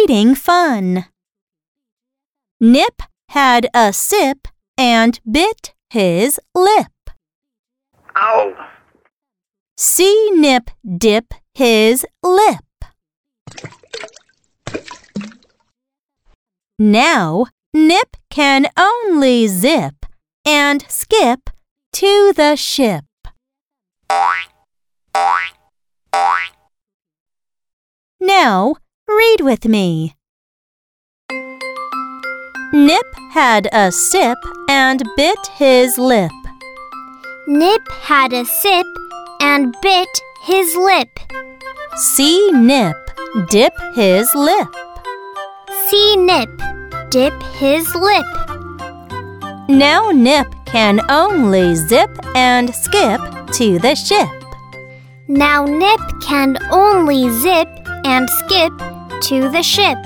reading fun. Nip had a sip and bit his lip. Ow! See Nip dip his lip. Now Nip can only zip and skip to the ship. Now read with me. Nip had a sip and bit his lip. Nip had a sip and bit his lip. See Nip dip his lip. See Nip dip his lip. Now Nip can only zip and skip to the ship. Now Nip can only zip and skip to the ship.